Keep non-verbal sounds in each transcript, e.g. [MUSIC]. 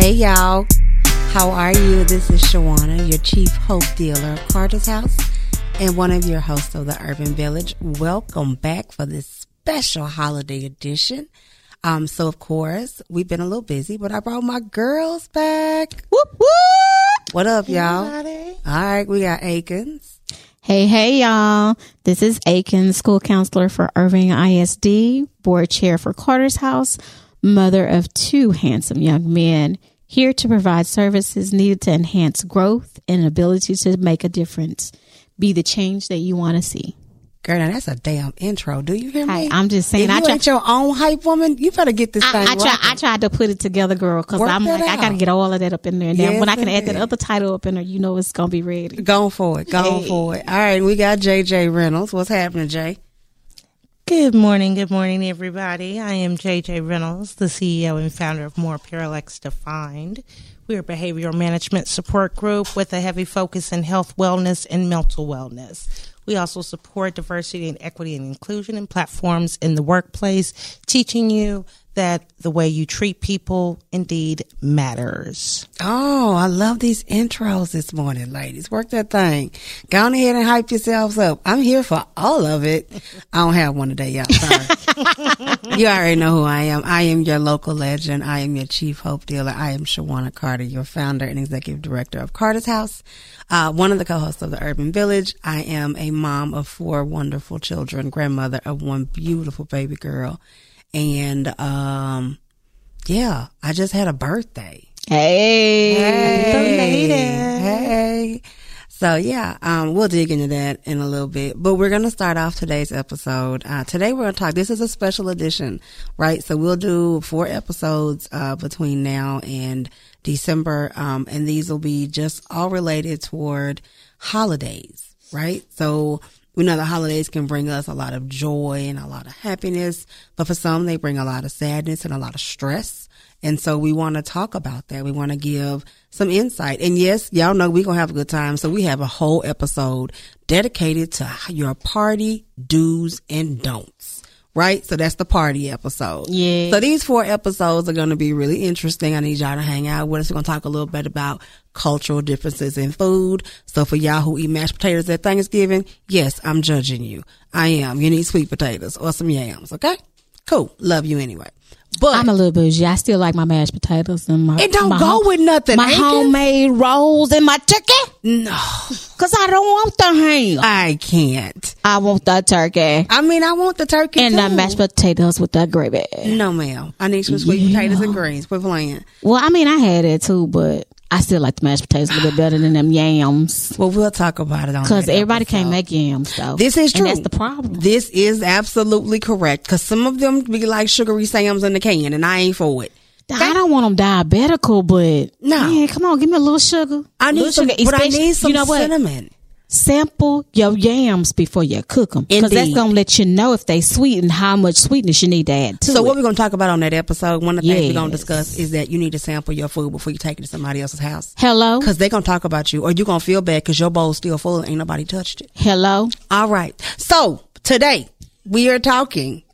Hey y'all, how are you? This is Shawana, your chief hope dealer of Carter's House and one of your hosts of the Urban Village. Welcome back for this special holiday edition. Um, so of course we've been a little busy, but I brought my girls back. Whoop whoop! What up, y'all? All right, we got Atkins. Hey, hey, y'all. This is Aiken, school counselor for Irving ISD, board chair for Carter's House, mother of two handsome young men, here to provide services needed to enhance growth and ability to make a difference. Be the change that you want to see. Girl, now that's a damn intro. Do you hear me? Hey, I'm just saying. If I you try, ain't your own hype woman, you better get this I, thing I, try. I tried to put it together, girl, because I'm like, I got to get all of that up in there. And then Yes, when I can add that other title up in there, you know it's going to be ready. Going for it. Going Hey. for it. All right, we got JJ Reynolds. What's happening, Jay? Good morning, good morning, everybody. I am JJ Reynolds, the CEO and founder of More Parallax Defined. We're a behavioral management support group with a heavy focus in health, wellness, and mental wellness. We also support diversity and equity and inclusion in platforms in the workplace, teaching you that the way you treat people indeed matters. Oh, I love these intros this morning, ladies. Work that thing. Go on ahead and hype yourselves up. I'm here for all of it. I don't have one today, y'all. Sorry. [LAUGHS] you already know who I am. I am your local legend. I am your chief hope dealer. I am Shawana Carter, your founder and executive director of Carter's House, uh, one of the co-hosts of the Urban Village. I am a mom of four wonderful children, grandmother of one beautiful baby girl. And, um, yeah, I just had a birthday. Hey. Hey, hey. So yeah, um, we'll dig into that in a little bit, but we're going to start off today's episode. Uh, today we're going to talk, this is a special edition, right? So we'll do four episodes, uh, between now and December. Um, and these will be just all related toward holidays, right? So we know the holidays can bring us a lot of joy and a lot of happiness, but for some they bring a lot of sadness and a lot of stress. And so we want to talk about that. We want to give some insight. And yes, y'all know we're going to have a good time. So we have a whole episode dedicated to your party do's and don'ts. Right? So that's the party episode. Yeah. So these four episodes are going to be really interesting. I need y'all to hang out with us. We're going to talk a little bit about cultural differences in food. So for y'all who eat mashed potatoes at Thanksgiving, yes, I'm judging you. I am. You need sweet potatoes or some yams. Okay? Cool. Love you anyway. But I'm a little bougie. I still like my mashed potatoes and my. It don't my go with nothing, My Aiken. homemade rolls and my turkey. no, Cause I don't want the ham. I can't. I want the turkey I mean, I want the turkey and too. the mashed potatoes with the gravy. No, ma'am. I need some sweet potatoes and greens. Quit playing. Well, I mean, I had it too, but I still like the mashed potatoes a little bit better than them yams. Well, we'll talk about it on Cause everybody episode. can't make yams though. This is true. And that's the problem. This is absolutely correct because some of them be like sugary Sam's in the can, and I ain't for it. I don't want them diabetical, but No. man, come on, give me a little sugar. I need Little some, sugar, but I need some you know what? Sample your yams before you cook them, because that's gonna let you know if they sweet and how much sweetness you need to add to So it. what we're going to talk about on that episode, one of the things we're going to discuss is that you need to sample your food before you take it to somebody else's house. Hello, Because they're going to talk about you or you're going to feel bad because your bowl's still full and ain't nobody touched it. hello. All right. So today we are talking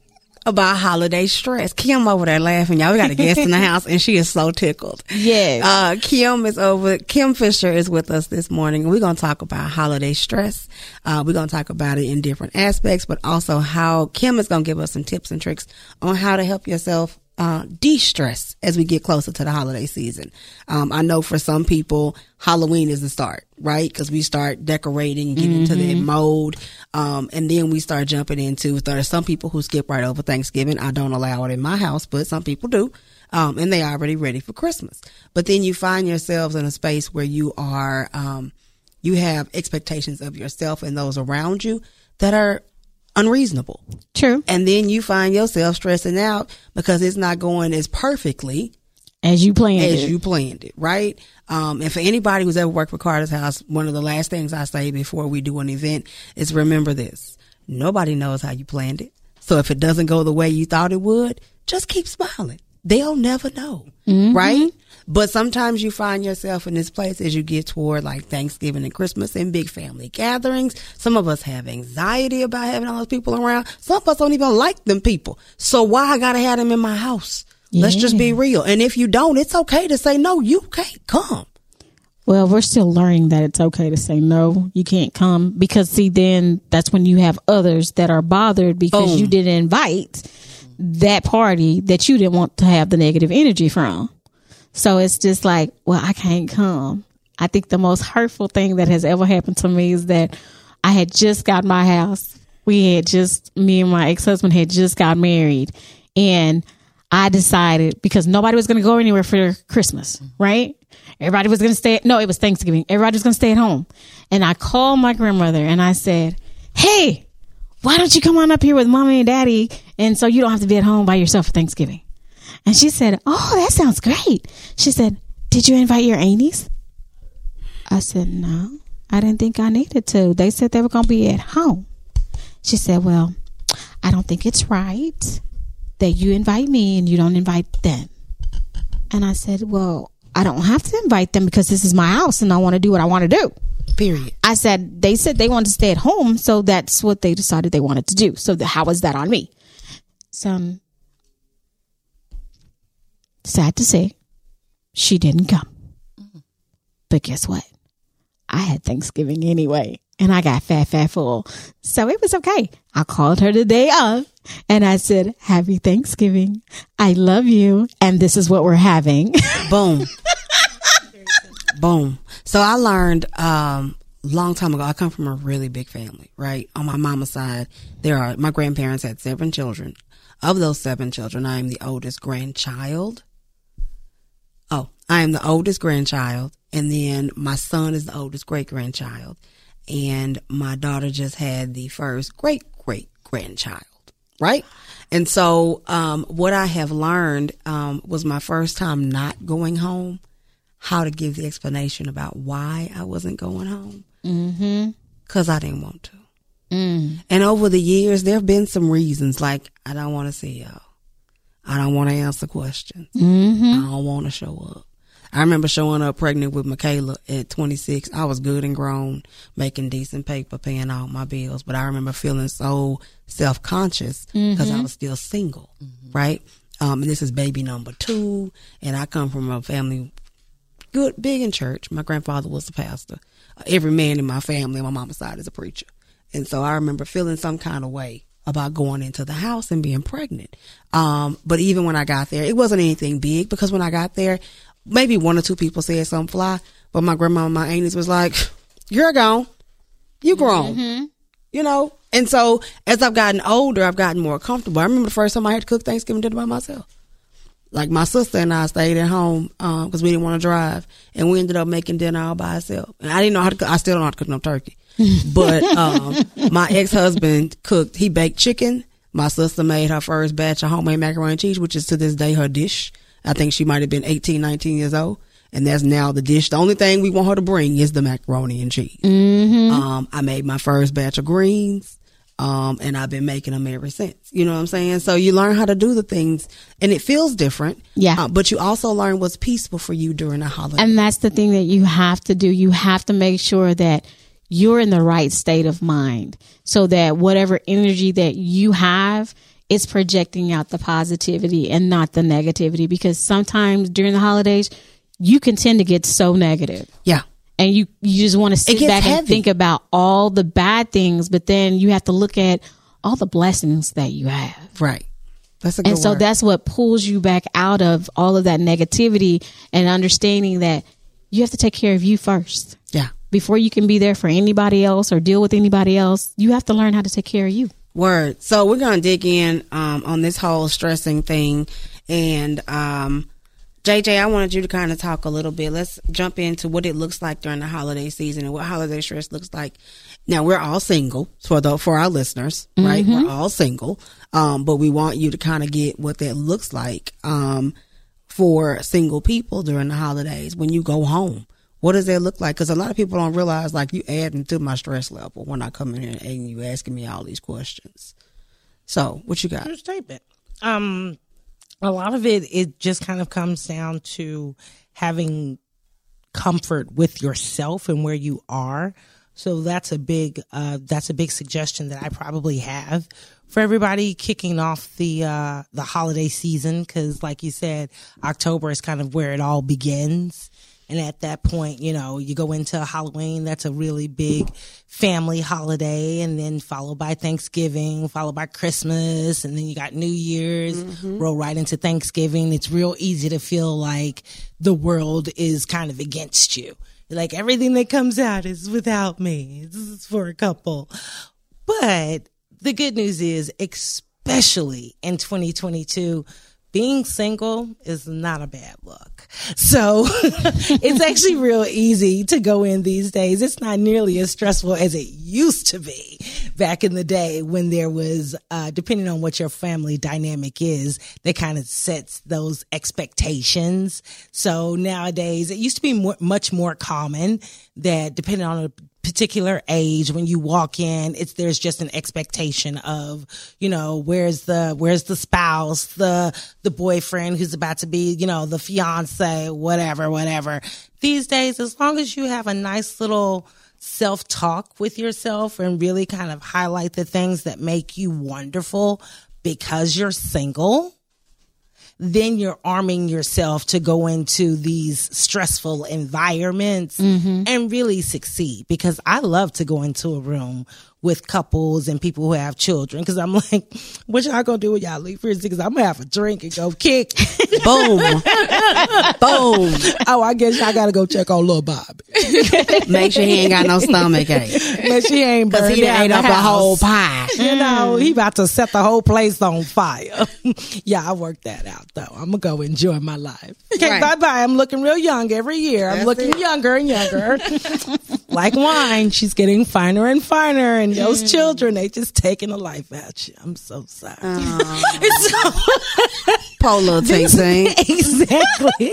about holiday stress. Kim over there laughing, y'all. We got a guest in the [LAUGHS] house and she is so tickled. Yes. Uh, Kim is over, Kim Fisher is with us this morning and we're going to talk about holiday stress. Uh, we're going to talk about it in different aspects, but also how Kim is going to give us some tips and tricks on how to help yourself uh, de-stress as we get closer to the holiday season. Um, I know for some people, Halloween is the start, right? Because we start decorating, get into that mode, um, and then we start jumping into. There are some people who skip right over Thanksgiving. I don't allow it in my house, but some people do, um, and they are already ready for Christmas. But then you find yourselves in a space where you are, um, you have expectations of yourself and those around you that are unreasonable. True. And then you find yourself stressing out because it's not going as perfectly As you planned as it. you planned it, right? Um, and for anybody who's ever worked for Carter's House, one of the last things I say before we do an event is remember this. Nobody knows how you planned it. So if it doesn't go the way you thought it would, just keep smiling. They'll never know, mm-hmm. right? But sometimes you find yourself in this place as you get toward like Thanksgiving and Christmas and big family gatherings. Some of us have anxiety about having all those people around. Some of us don't even like them people. So why I gotta have them in my house? Let's just be real. And if you don't, it's okay to say no. You can't come. Well, we're still learning that it's okay to say no, you can't come because see, then that's when you have others that are bothered because Boom. you didn't invite that party that you didn't want to have the negative energy from. So it's just like, well, I can't come. I think the most hurtful thing that has ever happened to me is that I had just got my house. We had just, me and my ex husband had just got married. And I decided because nobody was going to go anywhere for Christmas, right? Everybody was going to stay. No, it was Thanksgiving. Everybody was going to stay at home. And I called my grandmother and I said, Hey, why don't you come on up here with mommy and daddy? And so you don't have to be at home by yourself for Thanksgiving. And she said, Oh, that sounds great. She said, Did you invite your aunties? I said, No, I didn't think I needed to. They said they were going to be at home. She said, Well, I don't think it's right that you invite me and you don't invite them. And I said, Well, I don't have to invite them because this is my house and I want to do what I want to do. Period. I said, They said they wanted to stay at home, so that's what they decided they wanted to do. So the, how is that on me? So, sad to say, she didn't come. But guess what? I had Thanksgiving anyway, and I got fat, fat full. So it was okay. I called her the day of, and I said, Happy Thanksgiving. I love you, and this is what we're having. [LAUGHS] Boom. Boom. So I learned um long time ago. I come from a really big family, right? On my mama's side, there are my grandparents had seven children. Of those seven children, I am the oldest grandchild. Oh, I am the oldest grandchild, and then my son is the oldest great grandchild, and my daughter just had the first great great grandchild, right? And so, um, what I have learned um, was my first time not going home, how to give the explanation about why I wasn't going home, mm-hmm. because I didn't want to. Mm. And over the years, there have been some reasons like I don't want to see y'all. I don't want to answer questions. Mm-hmm. I don't want to show up. I remember showing up pregnant with Michaela at 26. I was good and grown, making decent paper, paying all my bills. But I remember feeling so self conscious because I was still single, right? Um, and this is baby number two. And I come from a family good, big in church. My grandfather was a pastor. Every man in my family my mama's side is a preacher. And so I remember feeling some kind of way about going into the house and being pregnant. Um, but even when I got there, it wasn't anything big because when I got there, maybe one or two people said something fly, but my grandma and my aunties was like, you're gone. You grown. You know? And so as I've gotten older, I've gotten more comfortable. I remember the first time I had to cook Thanksgiving dinner by myself. Like my sister and I stayed at home because we didn't want to drive, and we ended up making dinner all by ourselves. And I didn't know how to. cook. I still don't know how to cook no turkey, [LAUGHS] but um, my ex husband cooked. He baked chicken. My sister made her first batch of homemade macaroni and cheese, which is to this day her dish. I think she might have been 18, 19 years old, and that's now the dish. The only thing we want her to bring is the macaroni and cheese. Mm-hmm. Um, I made my first batch of greens. Um, and I've been making them ever since. You know what I'm saying? So you learn how to do the things and it feels different. Yeah. Uh, but you also learn what's peaceful for you during the holiday. And that's the thing that you have to do. You have to make sure that you're in the right state of mind so that whatever energy that you have is projecting out the positivity and not the negativity because sometimes during the holidays you can tend to get so negative yeah. And you you just want to sit back and think about all the bad things but then you have to look at all the blessings that you have Right. That's a good and so word. that's what pulls you back out of all of that negativity and understanding that you have to take care of you first. yeah. Before you can be there for anybody else or deal with anybody else, you have to learn how to take care of you. Word. So we're gonna dig in um, on this whole stressing thing, and um, JJ, I wanted you to kind of talk a little bit. Let's jump into what it looks like during the holiday season and what holiday stress looks like. Now we're all single for the for our listeners, right? We're all single, um, but we want you to kind of get what that looks like um, for single people during the holidays when you go home. What does that look like? Because a lot of people don't realize, like, you adding to my stress level when I come in here and you asking me all these questions. So, what you got? Understatement. Um, a lot of it it just kind of comes down to having comfort with yourself and where you are So that's a big uh, that's a big suggestion that I probably have for everybody kicking off the uh, the holiday season because, like you said, October is kind of where it all begins. And at that point, you know, you go into Halloween. That's a really big family holiday, and then followed by Thanksgiving, followed by Christmas, and then you got New Year's. Mm-hmm. Roll right into Thanksgiving. It's real easy to feel like the world is kind of against you. Like everything that comes out is without me. This is for a couple. But the good news is, especially in 2022, being single is not a bad look. So [LAUGHS] it's actually real easy to go in these days. It's not nearly as stressful as it used to be back in the day when there was, uh, depending on what your family dynamic is, that kind of sets those expectations. So nowadays, it used to be more, much more common that depending on a particular age when you walk in it's there's just an expectation of you know where's the where's the spouse the the boyfriend who's about to be you know the fiance whatever whatever. These days as long as you have a nice little self talk with yourself and really kind of highlight the things that make you wonderful because you're single then you're arming yourself to go into these stressful environments mm-hmm. and really succeed. Because I love to go into a room with couples and people who have children. Because I'm [LAUGHS] like, what y'all gonna do when y'all leave here? Because I'm gonna have a drink and go kick. [LAUGHS] Boom. Boom. oh, I guess y'all gotta go check on little Bobby. [LAUGHS] Make sure he ain't got no stomach ache. But she ain't Cause burned he done ate up a whole pie. You know, mm. he about to set the whole place on fire. yeah, I worked that out though. I'm gonna go enjoy my life. Okay, Right. bye bye. I'm looking real young every year. I'm looking it. younger and younger. Like wine, she's getting finer and finer. And those Mm. children, they just taking a life out you. I'm so sorry. [LAUGHS] [LAUGHS] Little [LAUGHS] ting ting. exactly.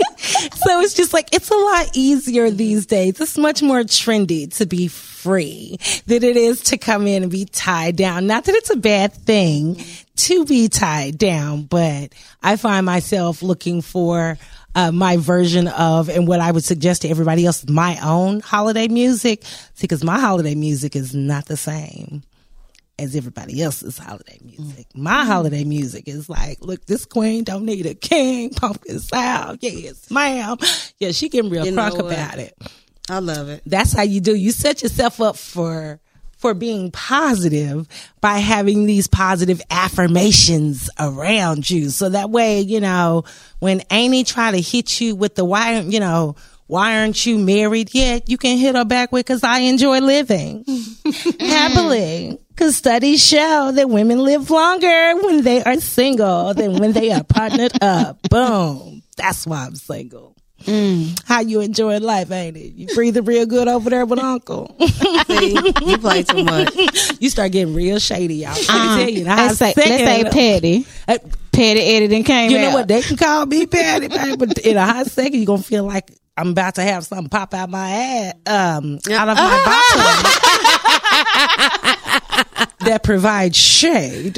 so it's just like it's a lot easier these days. It's much more trendy to be free than it is to come in and be tied down. Not that it's a bad thing to be tied down, but I find myself looking for uh, my version of and what I would suggest to everybody else, my own holiday music. See, because my holiday music is not the same as everybody else's holiday music. My holiday music is like, look, this queen don't need a king, [LAUGHS] pumpkin sound. Yes, ma'am. Yeah, she getting real You crunk about it. I love it. That's how you do. You set yourself up for for being positive by having these positive affirmations around you. So that way, you know, when Amy try to hit you with the why, you know, why aren't you married yet? You can hit her back with, cause I enjoy living [LAUGHS] happily. Cause studies show that women live longer when they are single than when they are partnered up. Boom. That's why I'm single. How you enjoying life, ain't it? You breathing real good over there with Uncle. [LAUGHS] See, you play too much. you start getting real shady, y'all. Tell you, let's say, let's say petty. Uh, Petty editing came You know out. what? They can call me petty, baby, but in a hot second, you're gonna feel like I'm about to have something pop out my ass, um, out of my [LAUGHS] bottom that provides shade.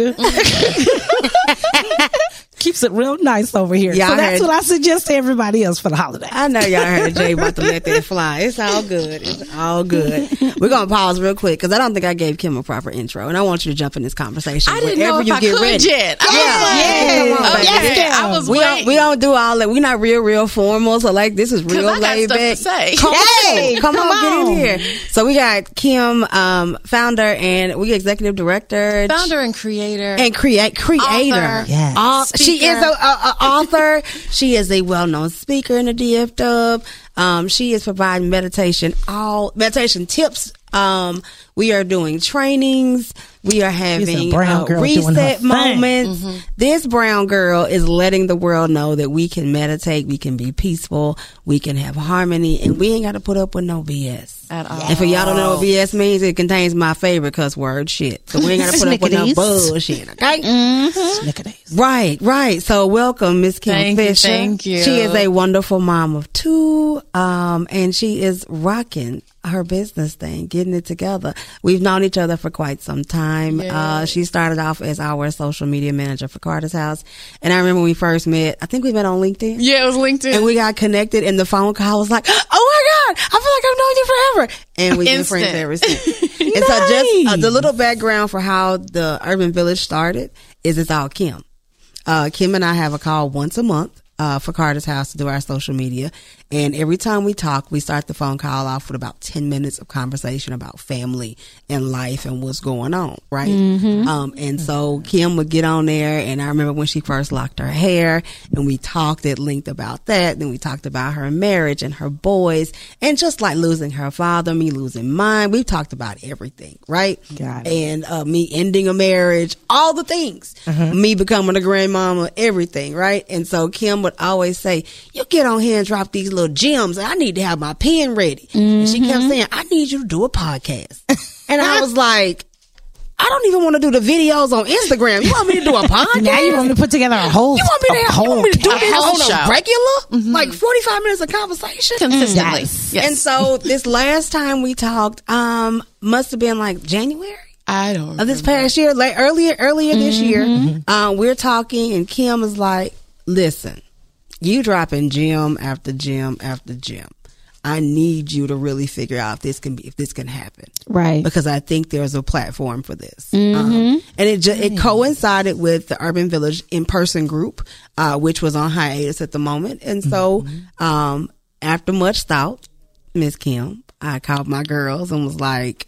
Keeps it real nice over here. Yeah, so that's heard- what I suggest to everybody else for the holiday. I know y'all heard Jay about to let that fly. It's all good. It's all good. We're gonna pause real quick because I don't think I gave Kim a proper intro, and I want you to jump in this conversation. I didn't know whenever if you I get could ready. yet. I Yeah, was like, yeah, come on, oh, baby. yeah, I was We waiting. don't we don't do all that. We're not real real formal. So like this is real laid back. Come Hey, on, come, come on, on. get in here. So we got Kim, um, founder and we executive director, Founder and creator. and create creator. Author. Yes. Au- she Speaker. Is a, a, a author. she is a well known speaker in the DF Dub. Um, she is providing meditation all meditation tips. Um, we are doing trainings. We are having brown uh, girl doing her reset moments. This brown girl is letting the world know that we can meditate, we can be peaceful, we can have harmony, and we ain't got to put up with no BS. At all. And for y'all don't know what BS means, it contains my favorite cuss word, shit. So we ain't got to [LAUGHS] put up with no Snickerties. bullshit, okay? Snickerdays. Right, right. So welcome, Miss Kim Thank you, Fisher. thank you. She is a wonderful mom of two, um, and she is rocking her business thing, getting it together. We've known each other for quite some time. Uh, she started off as our social media manager for Carter's House, and I remember when we first met. I think we met on LinkedIn. yeah, it was LinkedIn. And we got connected, and the phone call was like, "Oh my God, I feel like I've known you forever. And we've been friends ever since. [LAUGHS] And so just uh, the little background for how the Urban Village started is it's all Kim. Uh, Kim and I have a call once a month. Uh, for Carter's house to do our social media. And every time we talk, we start the phone call off with about 10 minutes of conversation about family and life and what's going on, right? Um, and so Kim would get on there. And I remember when she first locked her hair and we talked at length about that. Then we talked about her marriage and her boys and just like losing her father, me losing mine. We talked about everything, right? And uh, me ending a marriage, all the things, me becoming a grandmama, everything, right? And so Kim would always say, "You get on here and drop these little gems. And I need to have my pen ready." And she kept saying, "I need you to do a podcast," [LAUGHS] and I was [LAUGHS] like. I don't even want to do the videos on Instagram. You want me to do a podcast? [LAUGHS] Now you want me to put together a whole, You want me to, have, whole want me to do a this whole on a regular? Like 45 minutes of conversation? Consistently. Yes. Yes. And so this last time we talked, um, must have been like January I don't. of this past year, like earlier, earlier this year. Um, we're talking and Kim is like, listen, you dropping gym after gym after gym. I need you to really figure out if this can be, if this can happen Right. because I think there's a platform for this. Um, and it ju- it coincided with the Urban Village in person group, uh, which was on hiatus at the moment. And so, um, after much thought, Miss Kim, I called my girls and was like,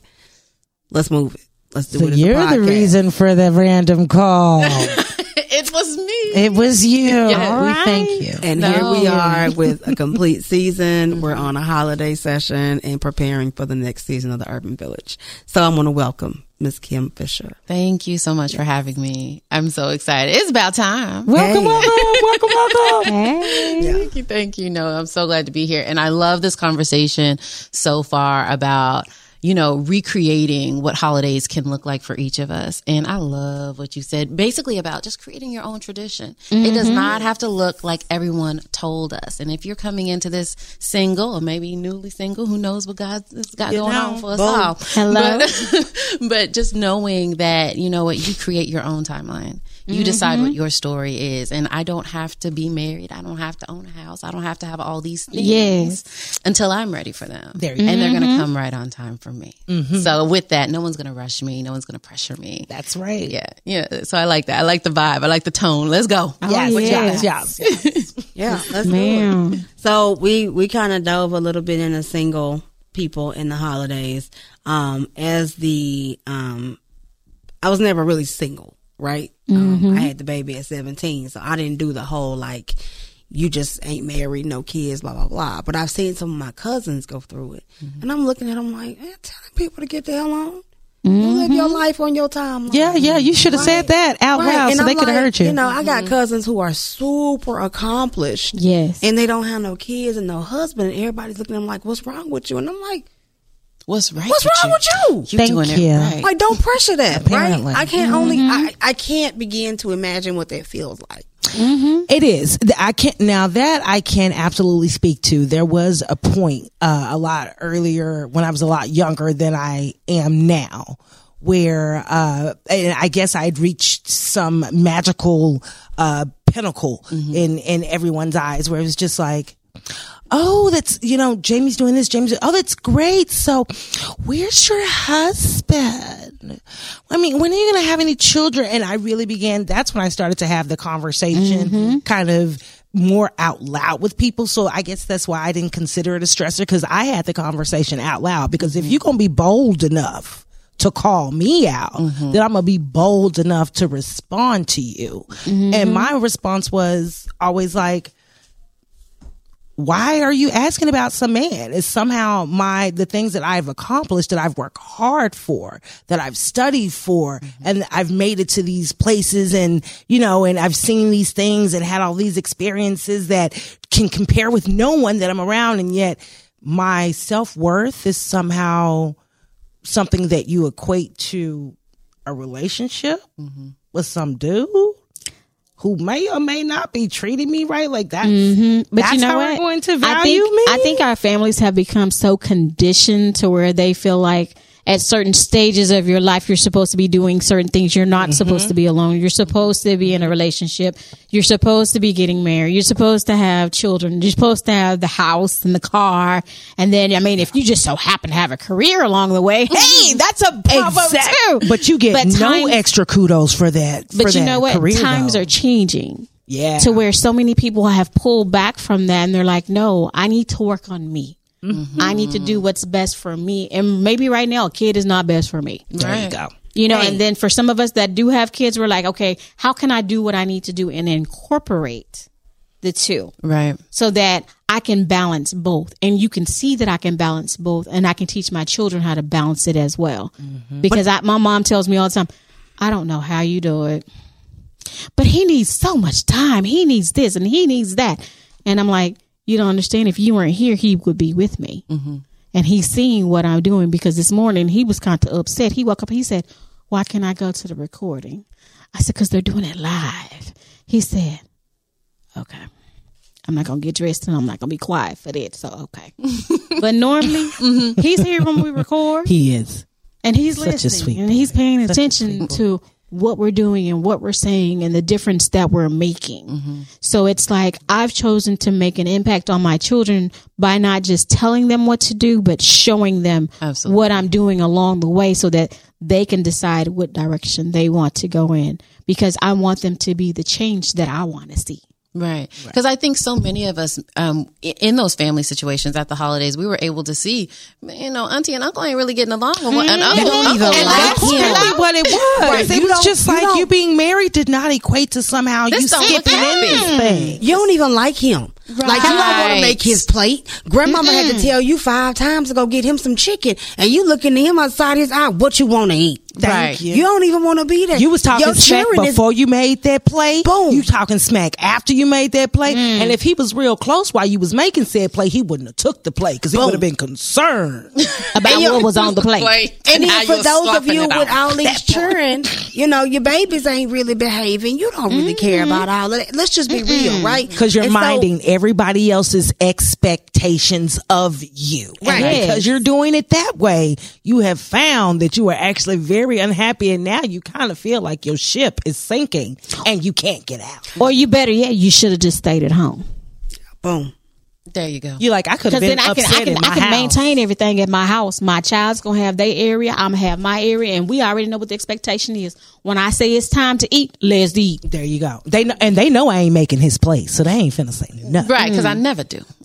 "Let's move it. Let's do So it." you're the reason for the random call. [LAUGHS] it was. It was you. Yeah. we thank you. And No. here we are [LAUGHS] with a complete season. We're on a holiday session and preparing for the next season of the Urban Village. So I'm going to welcome Miss Kim Fisher. Thank you so much for having me. I'm so excited. It's about time. Welcome, Hey. welcome, welcome, welcome. [LAUGHS] Hey. Thank you. Thank you. No, I'm so glad to be here. And I love this conversation so far about, you know, recreating what holidays can look like for each of us. And I love what you said basically about just creating your own tradition. It does mm-hmm. not have to look like everyone told us. And if you're coming into this single or maybe newly single, who knows what God's got going know. on for us Boom. all. Hello. But, [LAUGHS] but just knowing that, you know what, you create your own timeline. You decide what your story is. And I don't have to be married. I don't have to own a house. I don't have to have all these things Yes. until I'm ready for them. There you and they're going to come right on time for me. So with that, no one's going to rush me. No one's going to pressure me. That's right. yeah. Yeah. So I like that. I like the vibe. I like the tone. Let's go. Yes, Oh, yes, yes. yes, yes. [LAUGHS] Yeah, let's do it. Man. So we we kind of dove a little bit into single people in the holidays. Um, as the um, I was never really single, right? Um, I mm-hmm. had the baby at seventeen, so I didn't do the whole like you just ain't married, no kids, blah blah blah. But I've seen some of my cousins go through it, mm-hmm. and I'm looking at them like, man, telling people to get the hell on. You live your mm-hmm. life on your time. Yeah, yeah. You should have said that out loud so they could have heard you. You know, I got cousins who are super accomplished. Yes. And they don't have no kids and no husband, and everybody's looking at them like, "What's wrong with you?" And I'm like, What's right? "What's wrong you? with you?" You're Thank doing you. it right. Like, don't pressure that, Apparently. right? I can't only, I, I can't begin to imagine what that feels like. It is. I can't now that I can absolutely speak to. There was a point uh, a lot earlier when I was a lot younger than I am now, where uh, and I guess I'd reached some magical uh, pinnacle in in everyone's eyes, where it was just like. Oh, that's, you know, Jamie's doing this. Jamie's, oh, that's great. So where's your husband? I mean, when are you going to have any children? And I really began, that's when I started to have the conversation mm-hmm. kind of more out loud with people. So I guess that's why I didn't consider it a stressor because I had the conversation out loud because if mm-hmm. you're going to be bold enough to call me out, mm-hmm. then I'm going to be bold enough to respond to you. And my response was always like, why are you asking about some man? It's somehow my, the things that I've accomplished that I've worked hard for, that I've studied for, mm-hmm. and I've made it to these places and, you know, and I've seen these things and had all these experiences that can compare with no one that I'm around. And yet my self worth is somehow something that you equate to a relationship mm-hmm. with some dude who may or may not be treating me right like that. Mm-hmm. But That's you know how what? we're going to I value think, me. I think our families have become so conditioned to where they feel like at certain stages of your life, you're supposed to be doing certain things. You're not supposed Mm-hmm. to be alone. You're supposed to be in a relationship. You're supposed to be getting married. You're supposed to have children. You're supposed to have the house and the car. And then, I mean, if you just so happen to have a career along the way, hey, that's a bravo Exact- too. But you get But no times- extra kudos for that. But for you that know what? Career, Times though. are changing. Yeah. To where so many people have pulled back from that and they're like, no, I need to work on me. Mm-hmm. I need to do what's best for me. And maybe right now, a kid is not best for me. There you go. You know, and then for some of us that do have kids, we're like, okay, how can I do what I need to do and incorporate the two Right. so that I can balance both? And you can see that I can balance both and I can teach my children how to balance it as well. Because I, my mom tells me all the time, I don't know how you do it, but he needs so much time. He needs this and he needs that. And I'm like, you don't understand. If you weren't here, he would be with me. Mm-hmm. And he's seeing what I'm doing because this morning he was kind of upset. He woke up, he said, Why can't I go to the recording? I said, Because they're doing it live. He said, Okay. I'm not gonna get dressed and I'm not gonna be quiet for that. So okay. [LAUGHS] but normally mm-hmm. he's here when we record He is. and he's Such a listening and he's paying Such attention to what we're doing and what we're saying and the difference that we're making. Mm-hmm. So it's like I've chosen to make an impact on my children by not just telling them what to do, but showing them Absolutely. what I'm doing along the way so that they can decide what direction they want to go in because I want them to be the change that I want to see. Right. Because I think so many of us, um, in those family situations at the holidays, we were able to see, you know, auntie and uncle ain't really getting along. And uncle, don't uncle, even uncle- like That's him. really what it was. Right. It You was just you like don't- you being married did not equate to somehow This you don't look skipping anything. You don't even like him. Like you don't want to make his plate. Grandmama had to tell you five times to go get him some chicken, and you looking at him outside his eye. What you want to eat? Thank Right. you. You don't even want to be there. You was talking Your smack children is- before you made that play. Boom. You talking smack after you made that play. Mm. And if he was real close while you was making said play, he wouldn't have took the play because he would have been concerned. [LAUGHS] About what was on the plate. [LAUGHS] And how then for those of you with all these children, you know, your babies ain't really behaving. You don't really care about all of that. Let's just be real, right? Because you're And so- minding everybody else's expectations of you. Right. And Yes. because you're doing it that way, you have found that you are actually very unhappy and now you kind of feel like your ship is sinking and you can't get out. Or you better yet, you should have just stayed at home. boom. There you go. You're like, I could have been then I can, upset I can, in my I can house. maintain everything at my house. My child's gonna have their area. I'm gonna have my area, and we already know what the expectation is. When I say it's time to eat, let's eat. There you go. They know, and they know I ain't making his plate, so they ain't finna say nothing. Right. Because I never do. [LAUGHS]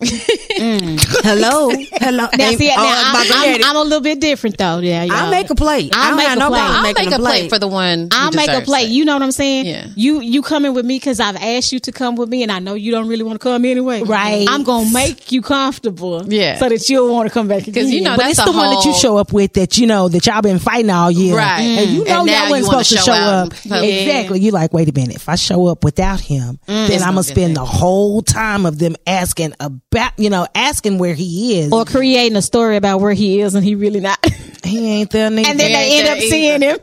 Hello, [LAUGHS] hello. Now, Ain't- see, now, oh, I'm, I'm. I'm a little bit different though. Yeah, I'll y'all. make a plate. I'll I make a no plate. I'll make a plate for the one. I'll make a plate. it. You know what I'm saying? Yeah. You you coming with me because I've asked you to come with me, and I know you don't really want to come anyway. Right. I'm gonna make you comfortable. Yeah. So that you'll want to come back again. 'Cause you know But That's it's a the one that you show up with that you know that y'all been fighting all year, Right. And you Mm. know And now y'all wasn't wanna supposed to show show out up. in. Exactly. You like, wait a minute. If I show up without him, mm, then I'm gonna spend thing. the whole time of them asking about, you know, asking where he is. or creating a story about where he is and he really not. [LAUGHS] he ain't there, nigga. and then they end up either. seeing him.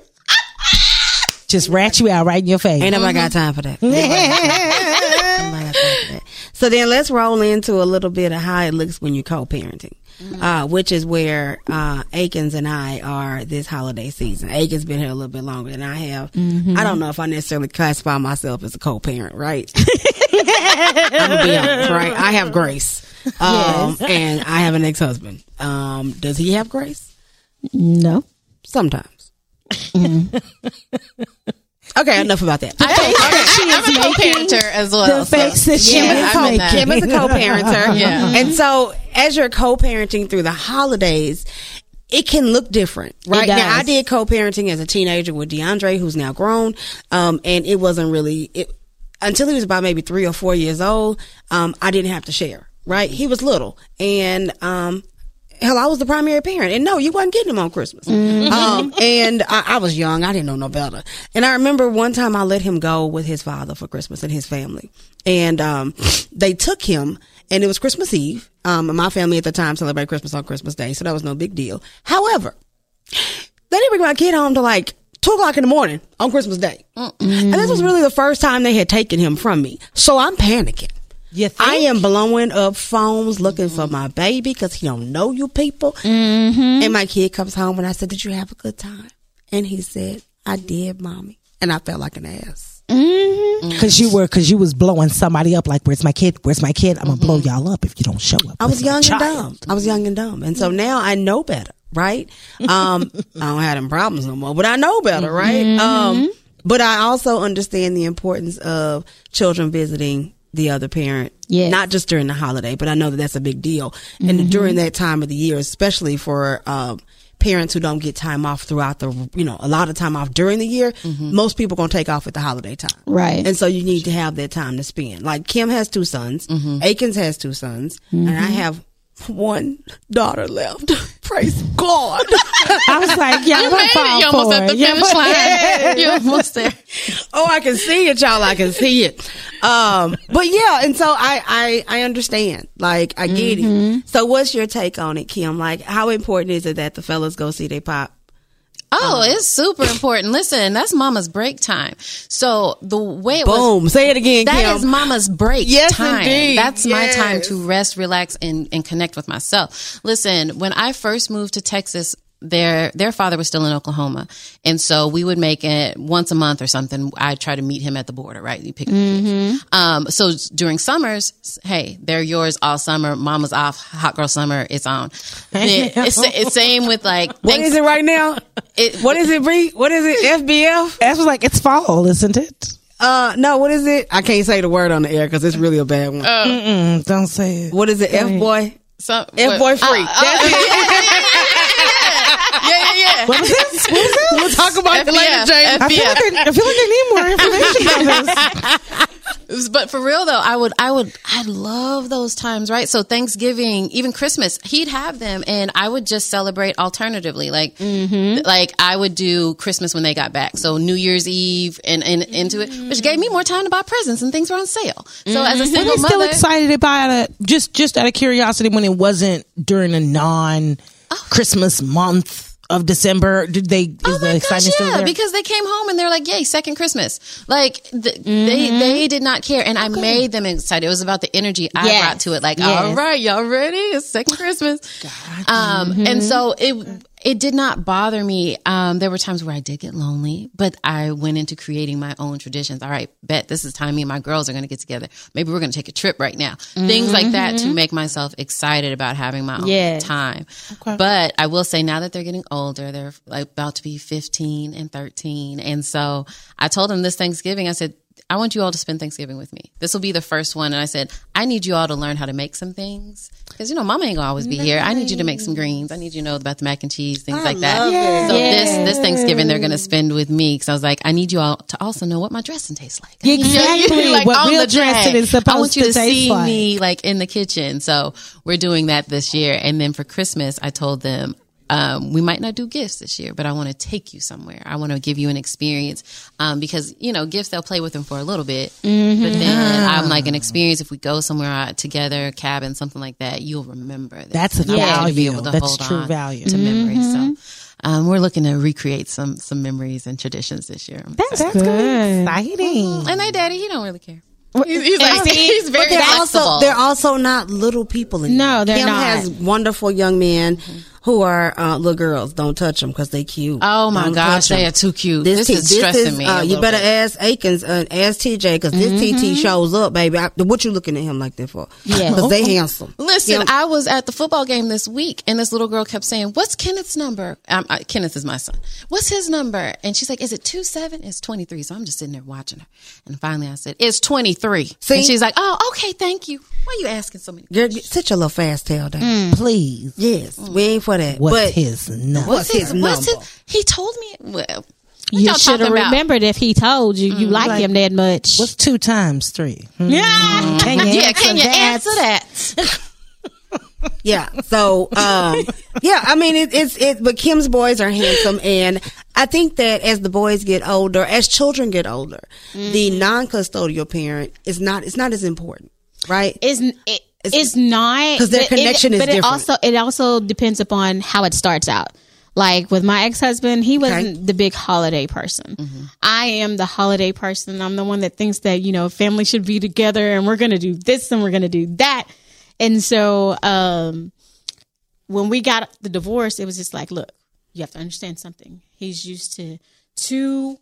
just rat you out right in your face. Ain't nobody got time for that. [LAUGHS] Nobody got time for that. So then let's roll into a little bit of how it looks when you're co-parenting, uh, which is where uh, Atkins and I are this holiday season. Atkins been here a little bit longer than I have. I don't know if I necessarily classify myself as a co-parent, right? [LAUGHS] I'm gonna be honest, right? I have Grace, [LAUGHS] um, and I have an ex-husband. Um, does he have Grace? No. Sometimes. [LAUGHS] okay, enough about that. I'm a co-parenter as well. The so- face that she Yeah, is I'm making. Kim is a co-parenter. [LAUGHS] Yeah. And so as you're co-parenting through the holidays, it can look different, right? does. Now I did co-parenting as a teenager with DeAndre, who's now grown. Um, and it wasn't really, it, until he was about maybe three or four years old, um, I didn't have to share, right? He was little and, um, Hell, I was the primary parent, and no, you wasn't getting him on Christmas. Um, and I, I was young; I didn't know no better. And I remember one time I let him go with his father for Christmas and his family, and um, they took him, and it was Christmas Eve. Um, my family at the time celebrated Christmas on Christmas Day, so that was no big deal. However, they didn't bring my kid home to like two o'clock in the morning on Christmas Day. And this was really the first time they had taken him from me. So I'm panicking. You think? I am blowing up phones looking for my baby because he don't know you people. Mm-hmm. And my kid comes home and I said, "Did you have a good time?" And he said, "I did, mommy." And I felt like an ass. Mm-hmm. Mm-hmm. Because you were, because you was blowing somebody up. Like, where's my kid? Where's my kid? I'm gonna blow y'all up if you don't show up. I was Where's my young and dumb. I was young and dumb, and so now I know better, right? Um, [LAUGHS] I don't have them problems no more, but I know better, right? Um, but I also understand the importance of children visiting the other parent, Yes. not just during the holiday, but I know that that's a big deal, and mm-hmm. during that time of the year, especially for um, parents who don't get time off throughout the, you know, a lot of time off during the year. Mm-hmm. Most people gonna take off at the holiday time, Right. and so you need to have that time to spend. Like Kim has two sons, mm-hmm. Atkins has two sons, and I have one daughter left. [LAUGHS] Praise God. I was like, yeah, I'm Made it. You almost at the finish line. [LAUGHS] You almost there. oh, I can see it, y'all. I can see it. Um, but yeah, and so I, I, I understand. Like, I get it. So what's your take on it, Kim? Like, how important is it that the fellas go see their pop? Oh, um, it's super important. Listen, that's mama's break time. So the way it was Boom. Say it again, That Kim. is mama's break Yes, time. indeed. That's my time to rest, relax, and, and connect with myself. Listen, when I first moved to Texas, their their father was still in Oklahoma, and so we would make it once a month or something. I'd try to meet him at the border, right? You pick up Mm-hmm. kids. Um, so during summers, hey, they're yours all summer. Mama's off. Hot girl summer, it's on. Then it's, it's same with like what thanks- is it right now? it- What is it, Bree? What is it? FBF? That was like, it's fall, isn't it? Uh, no, what is it? I can't say the word on the air because it's really a bad one. Mm, don't say it. what is it? F boy? F boy free. yeah, yeah, yeah. What was this? [LAUGHS] What was this? we'll talk about it later, FBF, James. I feel, like I, I feel like I need more information on this. [LAUGHS] But for real though, I would, I would, I love those times, right? So Thanksgiving, even Christmas, he'd have them, and I would just celebrate alternatively. Like, mm-hmm. like I would do Christmas when they got back, so New Year's Eve and, and into it, which gave me more time to buy presents and things were on sale. So as a mm-hmm. Were single they still mother, excited about it? Just, just out of curiosity, when it wasn't during a non Christmas month of December, did they? Is Oh the my gosh, excitement still yeah! there? Because they came home and they're like, "Yay, second Christmas!" Like th- they Mm-hmm. they did not care, and I made them excited. It was about the energy I Yes. brought to it. Like, Yes. all right, y'all ready? It's second Christmas. Um, Mm-hmm. and so it it did not bother me. Um, there were times where I did get lonely, but I went into creating my own traditions. All right, bet this is time me and my girls are going to get together. Maybe we're going to take a trip right now. Things like that Mm-hmm. to make myself excited about having my own Yes. time. But I will say now that they're getting older, they're like about to be 15 and 13. And so I told them this Thanksgiving, I said, I want you all to spend Thanksgiving with me. This will be the first one. And I said, I need you all to learn how to make some things. Cause you know, mama ain't gonna always be here. I need you to make some greens. I need you to know about the mac and cheese, things like that. it. So this, this Thanksgiving they're going to spend with me. Cause I was like, I need you all to also know what my dressing tastes like. Exactly what on real the dressing is supposed I want you to, to see like. me like in the kitchen. So we're doing that this year. And then for Christmas, I told them, um, we might not do gifts this year, but I want to take you somewhere. I want to give you an experience um, because you know gifts they'll play with them for a little bit, but then I'm like an experience. If we go somewhere out together, cabin, something like that, you'll remember. That. That's a want to be value. That's true value. to memories. So um, we're looking to recreate some some memories and traditions this year. That's good. exciting. And they daddy, he don't really care. He's, he's like, [LAUGHS] he's very they're flexible. also they're also not little people anymore. No, they're Kim not. has wonderful young men who are uh, little girls. Don't touch them because they cute. oh my Don't gosh, they are too cute. This, T- is stressing me. Uh, you better bit. ask Atkins and ask TJ because this TT shows up, baby. I, what you looking at him like that for? Yeah. because they handsome. Listen. I was at the football game this week, and this little girl kept saying, "What's Kenneth's number?" Um, I, Kenneth is my son. What's his number? And she's like, "Is it two seven? It's twenty three. So I'm just sitting there watching her, and finally I said, "It's 23. See? And she's like, "Oh, okay, thank you." Why are you asking so many? Girl, get- sit your little fast tail down. Please. Yes, we ain't for that. What's but his number? what's his number? What's his? He told me. Well, what You should have remembered if he told you you like, him that much. What's two times three? Hmm. yeah. Can you Yeah, answer can you that? answer that? [LAUGHS] Yeah. So, um, yeah, I mean, it, it's, it, but Kim's boys are handsome. And I think that as the boys get older, as children get older, the non-custodial parent is not, it's not as important, right? It's it, it's, not 'Cause their but it- connection is but it also it also depends upon how it starts out. Like with my ex husband, he wasn't the big holiday person. I am the holiday person. I'm the one that thinks that, you know, family should be together and we're going to do this and we're going to do that. And so, um, when we got the divorce, it was just like, look, you have to understand something. He's used to two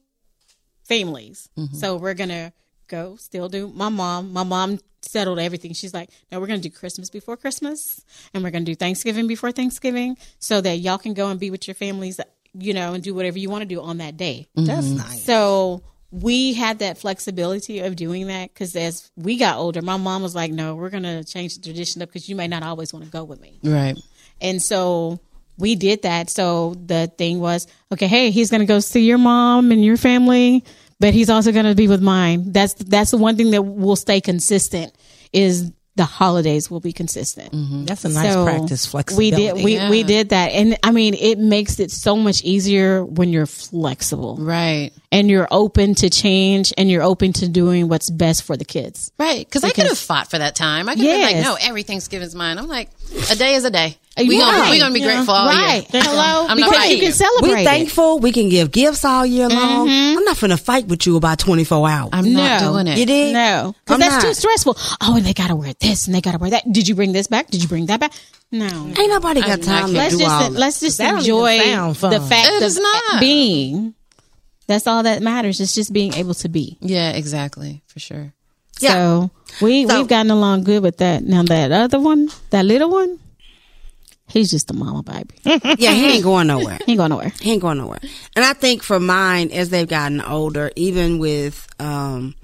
families. So we're going to go still do my mom. My mom settled everything. She's like, no, we're going to do Christmas before Christmas and we're going to do Thanksgiving before Thanksgiving so that y'all can go and be with your families, you know, and do whatever you want to do on that day. That's mm-hmm. nice. So we had that flexibility of doing that because as we got older, my mom was like, no, we're going to change the tradition up because you may not always want to go with me. Right. And so we did that. So the thing was, okay, hey, he's going to go see your mom and your family, but he's also going to be with mine. That's that's the one thing that will stay consistent is the holidays will be consistent. Mm-hmm. That's a nice So practice. We did we Yeah. we did that, and I mean, it makes it so much easier when you're flexible Right. and you're open to change and you're open to doing what's best for the kids. Right. Because I could have fought for that time. I could have been like, no, every Thanksgiving's mine. I'm like, a day is a day. We gonna, right. we gonna be Yeah. grateful all right? year. Hello, I'm not because fighting you can celebrate. We it. thankful. We can give gifts all year mm-hmm. long. I'm not finna fight with you about 24 hours. I'm not No. doing it. you did? No, because that's not. too stressful. Oh, and they got to wear this and they got to wear that. Did you bring this back? Did you bring that back? No. Ain't nobody got I'm not time to Let's do just that. let's just That don't enjoy even the fact It of not. being. That's all that matters. It's just being able to be. Yeah, exactly. For sure. Yeah. So we So- we've gotten along good with that. Now that other one, that little one, he's just a mama baby. [LAUGHS] yeah, he ain't going nowhere. [LAUGHS] He ain't going nowhere. He ain't going nowhere. And I think for mine, as they've gotten older, even with um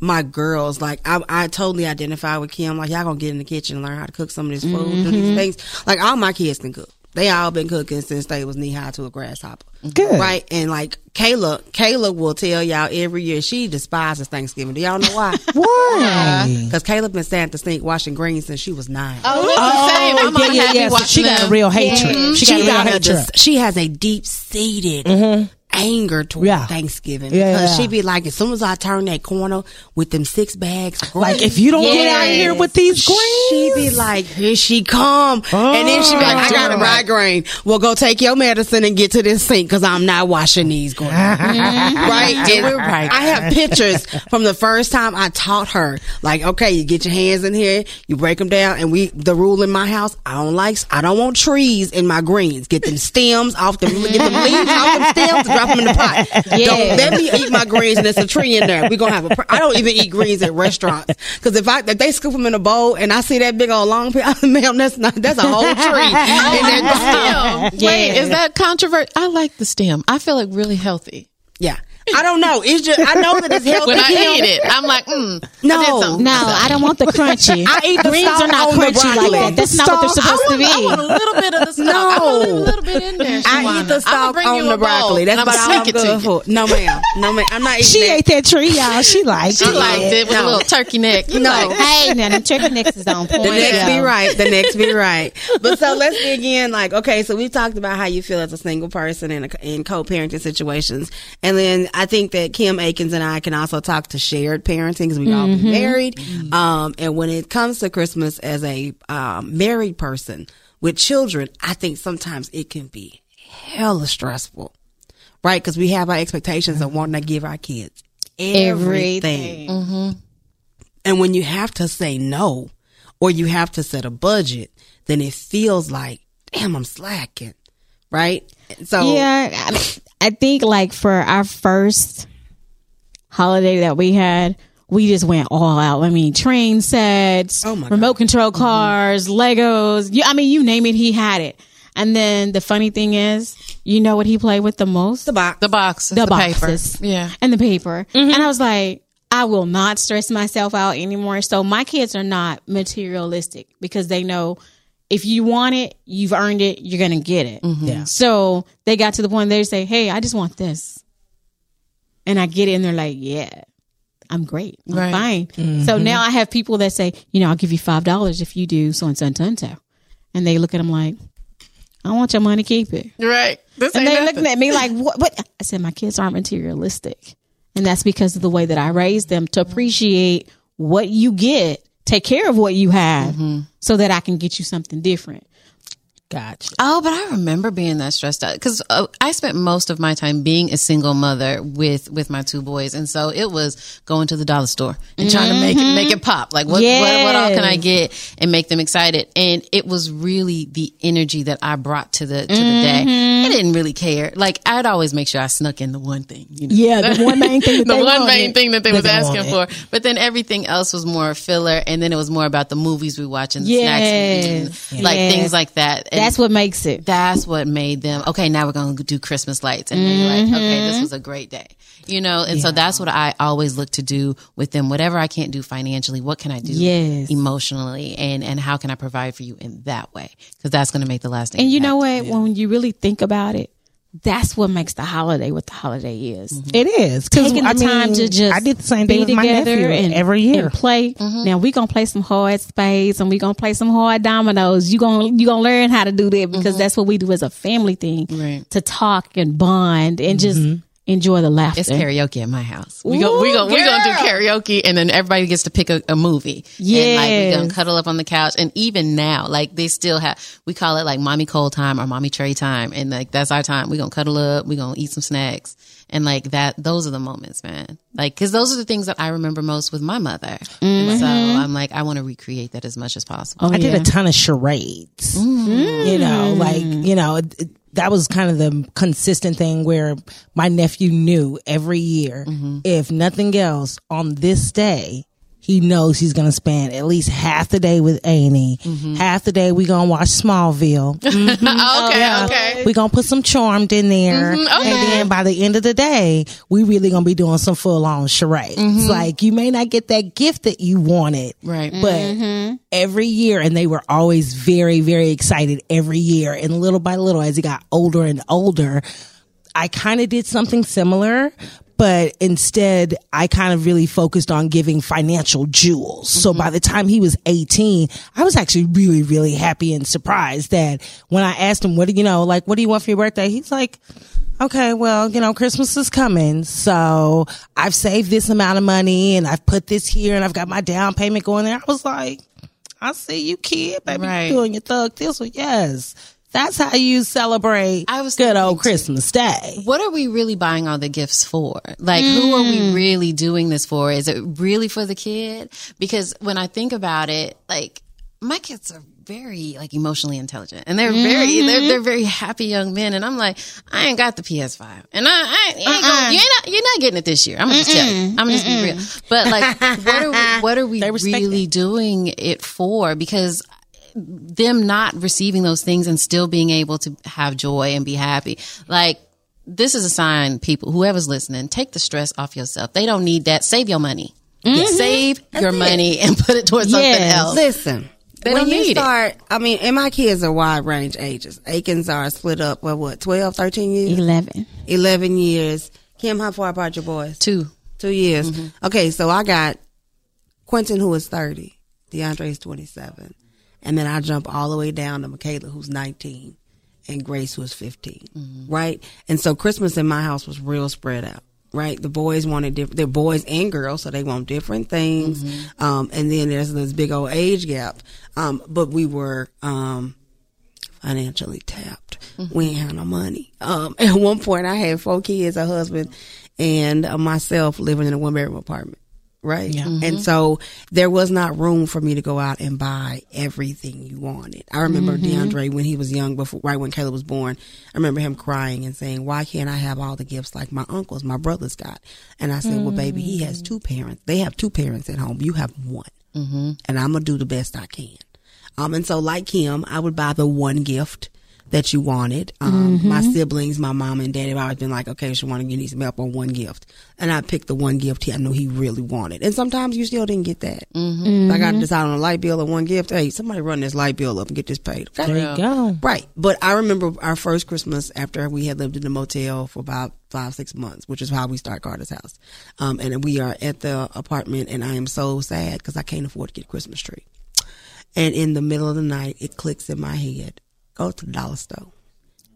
my girls, like I, I totally identify with Kim. Like y'all gonna get in the kitchen and learn how to cook some of this food, do these things. Like all my kids can cook. They all been cooking since they was knee high to a grasshopper. Good. Right? And like Kayla, Kayla will tell y'all every year she despises Thanksgiving. Do y'all know why? [LAUGHS] Why? Uh-huh. Because Kayla been standing at the sink washing greens since she was nine. Oh, listen, oh, same. I'm yeah, yeah, yeah. So watching she got a real hatred. She got a real got a hatred. dis- she has a deep seated mm-hmm. Anger toward Yeah. Thanksgiving Yeah, because yeah. she be like, as soon as I turn that corner with them six bags, of Like if you don't get out Yes. here with these greens, she'd be like, here she come, and then she'd be like, I oh. got a Oh. migraine. Well, go take your medicine and get to this sink because I'm not washing these greens. [LAUGHS] right? And Right. I have pictures [LAUGHS] from the first time I taught her. Like, okay, you get your hands in here, you break them down, and we. The rule in my house, I don't like, I don't want trees in my greens. Get them stems off them, get them leaves off them stems, drop them in the pot. [LAUGHS] Don't let me eat my greens and there's a tree in there. We gonna have a. pr- I don't even eat greens at restaurants because if I if they scoop them in a bowl and I see that big old long piece, [LAUGHS] ma'am, that's not that's a whole tree. [LAUGHS] Oh, Stem. Wait, is that controversial? I like the stem. I feel like really healthy. yeah, I don't know. It's just I know that it's healthy. When I Kim. eat it, I'm like, mm. No. I. No, I don't want the crunchy. [LAUGHS] I eat the greens stalk are not crunchy like broccoli. that. That's not what they're Stalk- supposed to be. I want a little bit of the stalk. No. I want a little bit in there. I eat the Shawana. I'ma stalk on the broccoli. That's and about all I'ma I'm sneak it to good you. for. No, ma'am. No, ma'am. I'm not eating she that. ate that tree, y'all. She liked She it. She liked it with No. a little turkey neck. You No. like, hey, now the turkey necks is on point. The next be right. The next be right. [LAUGHS] But so let's dig in. Like, okay, so we talked about how you feel as a single person in, in co-parenting situations, and then I think that Kim Atkins and I can also talk to shared parenting because we've all been married. Um, and when it comes to Christmas as a um, married person with children, I think sometimes it can be hella stressful, right? Because we have our expectations of wanting to give our kids everything. Everything. And when you have to say no or you have to set a budget, then it feels like, damn, I'm slacking. Right? So, Yeah, I, think like for our first holiday that we had, we just went all out. I mean, train sets, Oh my remote control mm-hmm. cars, Legos. You, I mean, you name it, he had it. And then the funny thing is, you know what he played with the most? the box. the box, the, the, boxes. paper. Yeah. And the paper. Mm-hmm. And I was like, I will not stress myself out anymore. So my kids are not materialistic because they know if you want it, you've earned it, you're going to get it. Mm-hmm. Yeah. So they got to the point they say, Hey, I just want this. And I get it and they're like, Yeah, I'm great. I'm Right. fine. So mm-hmm. now I have people that say, you know, I'll give you five dollars if you do so and so and so and so. And they look at them like, I want your money, keep it. Right. This And they nothing. looking at me like, what, what? I said, my kids aren't materialistic. And that's because of the way that I raised them to appreciate what you get, take care of what you have mm-hmm. so that I can get you something different. Gotcha. Oh, but I remember being that stressed out because uh, I spent most of my time being a single mother with with my two boys, and so it was going to the dollar store and trying to make it make it pop. Like what, what what all can I get and make them excited? And it was really the energy that I brought to the to the day. I didn't really care. Like I'd always make sure I snuck in the one thing. You know? Yeah, the one main thing that [LAUGHS] the they one wanted. main thing that they was asking wanted. for. But then everything else was more filler, and then it was more about the movies we watch and the snacks we eat, and like things like that. And That's what makes it. that's what made them okay. Now we're going to do Christmas lights, and they're like, okay, Mm-hmm. this was a great day, you know. And so that's what I always look to do with them. Whatever I can't do financially, what can I do Yes. emotionally, and and how can I provide for you in that way? Because that's going to make the lasting. And you know impact. what? When you really think about it, that's what makes the holiday what the holiday is. Mm-hmm. It is Taking the I mean, time to just I did the same thing be with my nephew and every year. and play. Mm-hmm. Now we gonna play some hard spades and we gonna play some hard dominoes. You gonna you gonna learn how to do that because mm-hmm. that's what we do as a family thing Right. to talk and bond and just enjoy the laughter. It's karaoke at my house. We go, we go, we gonna do karaoke, and then everybody gets to pick a, a movie. and like we Yes. gonna cuddle up on the couch. And even now, like they still have, we call it like mommy cold time or mommy tray time, and like that's our time. We gonna cuddle up. We gonna eat some snacks, and like that. Those are the moments, man. Like because those are the things that I remember most with my mother. And so mm-hmm. I'm like, I want to recreate that as much as possible. Oh, I did a ton of charades. Mm-hmm. You know, like, you know, it- it- that was kind of the consistent thing where my nephew knew every year, mm-hmm. if nothing else, on this day, he knows he's going to spend at least half the day with Annie. Half the day we going to watch Smallville. [LAUGHS] okay, okay. we going to put some Charmed in there. Mm-hmm, okay. And then by the end of the day, we really going to be doing some full on charades. Mm-hmm. Like you may not get that gift that you wanted. Right. But every year, and they were always very, very excited every year. And little by little, as he got older and older, I kind of did something similar, but instead I kind of really focused on giving financial jewels. So mm-hmm. by the time he was 18, I was actually really, really happy and surprised that when I asked him, what do you know, like, what do you want for your birthday? He's like, okay, well, you know, Christmas is coming. So I've saved this amount of money and I've put this here and I've got my down payment going there. I was like, I see you, kid, baby, Right. you doing your thug this one. Yes. That's how you celebrate I was good old. Christmas Day. what are we really buying all the gifts for? Like, who are we mm. really doing this for? Is it really for the kid? Because when I think about it, like, my kids are very like emotionally intelligent and they're very mm-hmm. they're, they're very happy young men and I'm like I ain't got the PS5 and I, I ain't gonna, uh-uh. you're not you're not getting it this year I'm gonna just tell you I'm gonna just be real but like what are we what are [LAUGHS] we really doing it for because them not receiving those things and still being able to have joy and be happy. Like, this is a sign, people, whoever's listening, take the stress off yourself. They don't need that. Save your money. Save your money and put it towards something else. Listen. They when don't you need it. start, I mean, and my kids are wide range ages. Atkins are split up, what, what, 12, 13 years? 11. 11 years. Kim, how far apart your boys? Two. Two years. Mm-hmm. Okay, so I got Quentin, who is 30. DeAndre is 27. And then I jump all the way down to Michaela, who's 19. And Grace, who is 15. Mm-hmm. Right? And so Christmas in my house was real spread out. Right? The boys wanted different, they're boys and girls, so they want different things. Mm-hmm. Um, and then there's this big old age gap. Um, but we were, um, financially tapped. We ain't had no money. Um, [LAUGHS] at one point, I had four kids, a husband, and uh, myself living in a one bedroom apartment. Right. And so there was not room for me to go out and buy everything you wanted. I remember DeAndre when he was young, before, right when Caleb was born, I remember him crying and saying, why can't I have all the gifts like my uncles, my brothers got? And I said, well, baby, he has two parents. They have two parents at home. You have one. Mm-hmm. And I'm going to do the best I can. Um, and so like him, I would buy the one gift that you wanted. Um, my siblings, my mom and dad have always been like, okay, Shawana, you need some help on one gift. And I picked the one gift he, I knew he really wanted. And sometimes you still didn't get that. Mm-hmm. I got to decide on a light bill or one gift. Hey, somebody run this light bill up and get this paid. Okay? There you go. Right. But I remember our first Christmas after we had lived in the motel for about five, six months, which is how we start Carter's house. Um, and we are at the apartment and I am so sad because I can't afford to get a Christmas tree. And in the middle of the night, it clicks in my head. Go to the dollar store